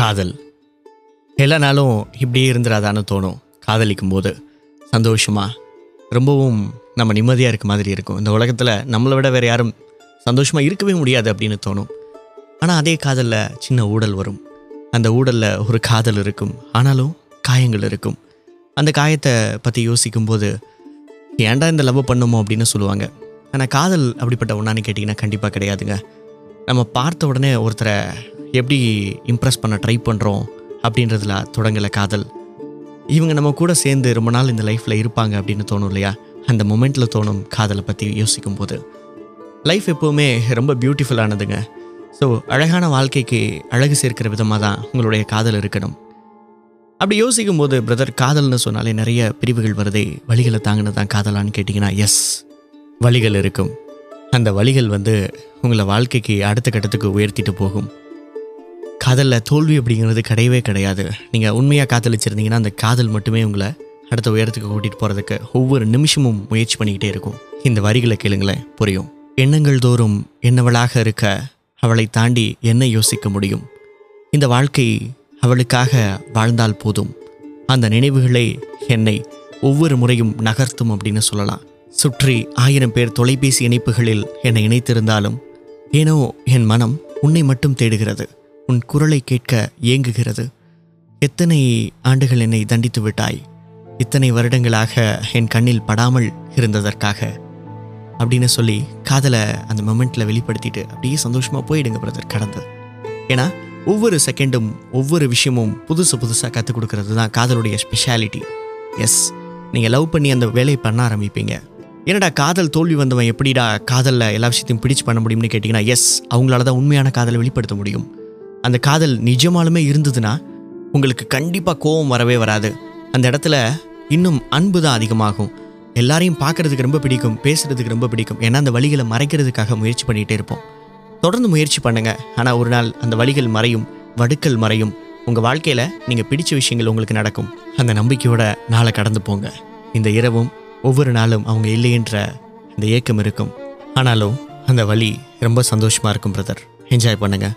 காதல். எல்லா நாளும் இப்படியே இருந்துடாதான்னு தோணும். காதலிக்கும் போது சந்தோஷமாக ரொம்பவும் நம்ம நிம்மதியாக இருக்க மாதிரி இருக்கும். இந்த உலகத்தில் நம்மளை விட வேறு யாரும் சந்தோஷமாக இருக்கவே முடியாது அப்படின்னு தோணும். ஆனால் அதே காதலில் சின்ன ஊடல் வரும். அந்த ஊடலில் ஒரு காதல் இருக்கும். ஆனாலும் காயங்கள் இருக்கும். அந்த காயத்தை பற்றி யோசிக்கும்போது ஏன்டா இந்த லவ் பண்ணுமோ? அப்படின்னு சொல்லுவாங்க. ஆனால் காதல் அப்படிப்பட்ட ஒன்றான்னு கேட்டிங்கன்னா கண்டிப்பாக கிடையாதுங்க. நம்ம பார்த்த உடனே ஒருத்தரை எப்படி இம்ப்ரெஸ் பண்ண ட்ரை பண்ணுறோம் அப்படின்றதுல தொடங்கலை காதல். இவங்க நம்ம கூட சேர்ந்து ரொம்ப நாள் இந்த லைஃப்பில் இருப்பாங்க அப்படின்னு தோணும் இல்லையா? அந்த மொமெண்ட்டில் தோணும் காதலை பற்றி யோசிக்கும் போது லைஃப் எப்போவுமே ரொம்ப பியூட்டிஃபுல்லானதுங்க ஸோ அழகான வாழ்க்கைக்கு அழகு சேர்க்கிற விதமாக தான் உங்களுடைய காதல் இருக்கணும். அப்படி யோசிக்கும் போது பிரதர் காதல்னு சொன்னாலே நிறைய பிரிவுகள் வருதே. வழிகளை தாங்கினது தான் காதலான்னு கேட்டிங்கன்னா எஸ் வழிகள் இருக்கும். அந்த வழிகள் வந்து உங்களை வாழ்க்கைக்கு அடுத்த கட்டத்துக்கு உயர்த்திட்டு போகும். காதலில் தோல்வி அப்படிங்கிறது கிடையவே கிடையாது. நீங்கள் உண்மையாக காதலிச்சிருந்தீங்கன்னா அந்த காதல் மட்டுமே உங்களை அடுத்த உயரத்துக்கு கூட்டிகிட்டு போகிறதுக்கு ஒவ்வொரு நிமிஷமும் முயற்சி பண்ணிக்கிட்டே இருக்கும். இந்த வரிகளை கேளுங்களேன் புரியும். எண்ணங்கள் தோறும் என்னவளாக இருக்க அவளை தாண்டி என்ன யோசிக்க முடியும்? இந்த வாழ்க்கை அவளுக்காக வாழ்ந்தால் போதும். அந்த நினைவுகளே என்னை ஒவ்வொரு முறையும் நகர்த்தும் அப்படின்னு சொல்லலாம். சுற்றி ஆயிரம் பேர் தொலைபேசி இணைப்புகளில் என்னை இணைத்திருந்தாலும் ஏனோ என் மனம் உன்னை மட்டும் தேடுகிறது. உன் குரலை கேட்க ஏங்குகிறது. எத்தனை ஆண்டுகள் என்னை தண்டித்து விட்டாய்? இத்தனை வருடங்களாக என் கண்ணில் படாமல் இருந்ததற்காக. அப்படின்னு சொல்லி காதலை அந்த மொமெண்ட்டில் வெளிப்படுத்திட்டு அப்படியே சந்தோஷமாக போயிடுங்க பிரதர் கடந்து. ஏன்னா ஒவ்வொரு செகண்டும் ஒவ்வொரு விஷயமும் புதுசு புதுசாக கற்றுக் கொடுக்கறது தான் காதலுடைய ஸ்பெஷாலிட்டி எஸ் நீங்கள் லவ் பண்ணி அந்த வேலையை பண்ண ஆரம்பிப்பீங்க. என்னடா காதல் தோல்வி வந்தவன் எப்படிடா காதலில் எல்லா விஷயத்தையும் பிடிச்சு பண்ண முடியும்னு கேட்டிங்கன்னா எஸ் அவங்களால தான் உண்மையான காதலை வெளிப்படுத்த முடியும். அந்த காதல் நிஜமாலுமே இருந்ததுன்னா உங்களுக்கு கண்டிப்பாக கோபம் வரவே வராது. அந்த இடத்துல இன்னும் அன்பு தான் அதிகமாகும். எல்லாரையும் பார்க்குறதுக்கு ரொம்ப பிடிக்கும் பேசுகிறதுக்கு ரொம்ப பிடிக்கும். ஏன்னா அந்த வழிகளை மறைக்கிறதுக்காக முயற்சி பண்ணிகிட்டே இருப்போம். தொடர்ந்து முயற்சி பண்ணுங்கள் ஆனால் ஒரு நாள் அந்த வழிகள் மறையும் வடுக்கள் மறையும். உங்கள் வாழ்க்கையில் நீங்கள் பிடிச்ச விஷயங்கள் உங்களுக்கு நடக்கும். அந்த நம்பிக்கையோட நாளை கடந்து போங்க. இந்த இரவும் ஒவ்வொரு நாளும் அவங்க இல்லைன்ற அந்த ஏக்கம் இருக்கும். ஆனாலும் அந்த வழி ரொம்ப சந்தோஷமாக இருக்கும் பிரதர் என்ஜாய் பண்ணுங்கள்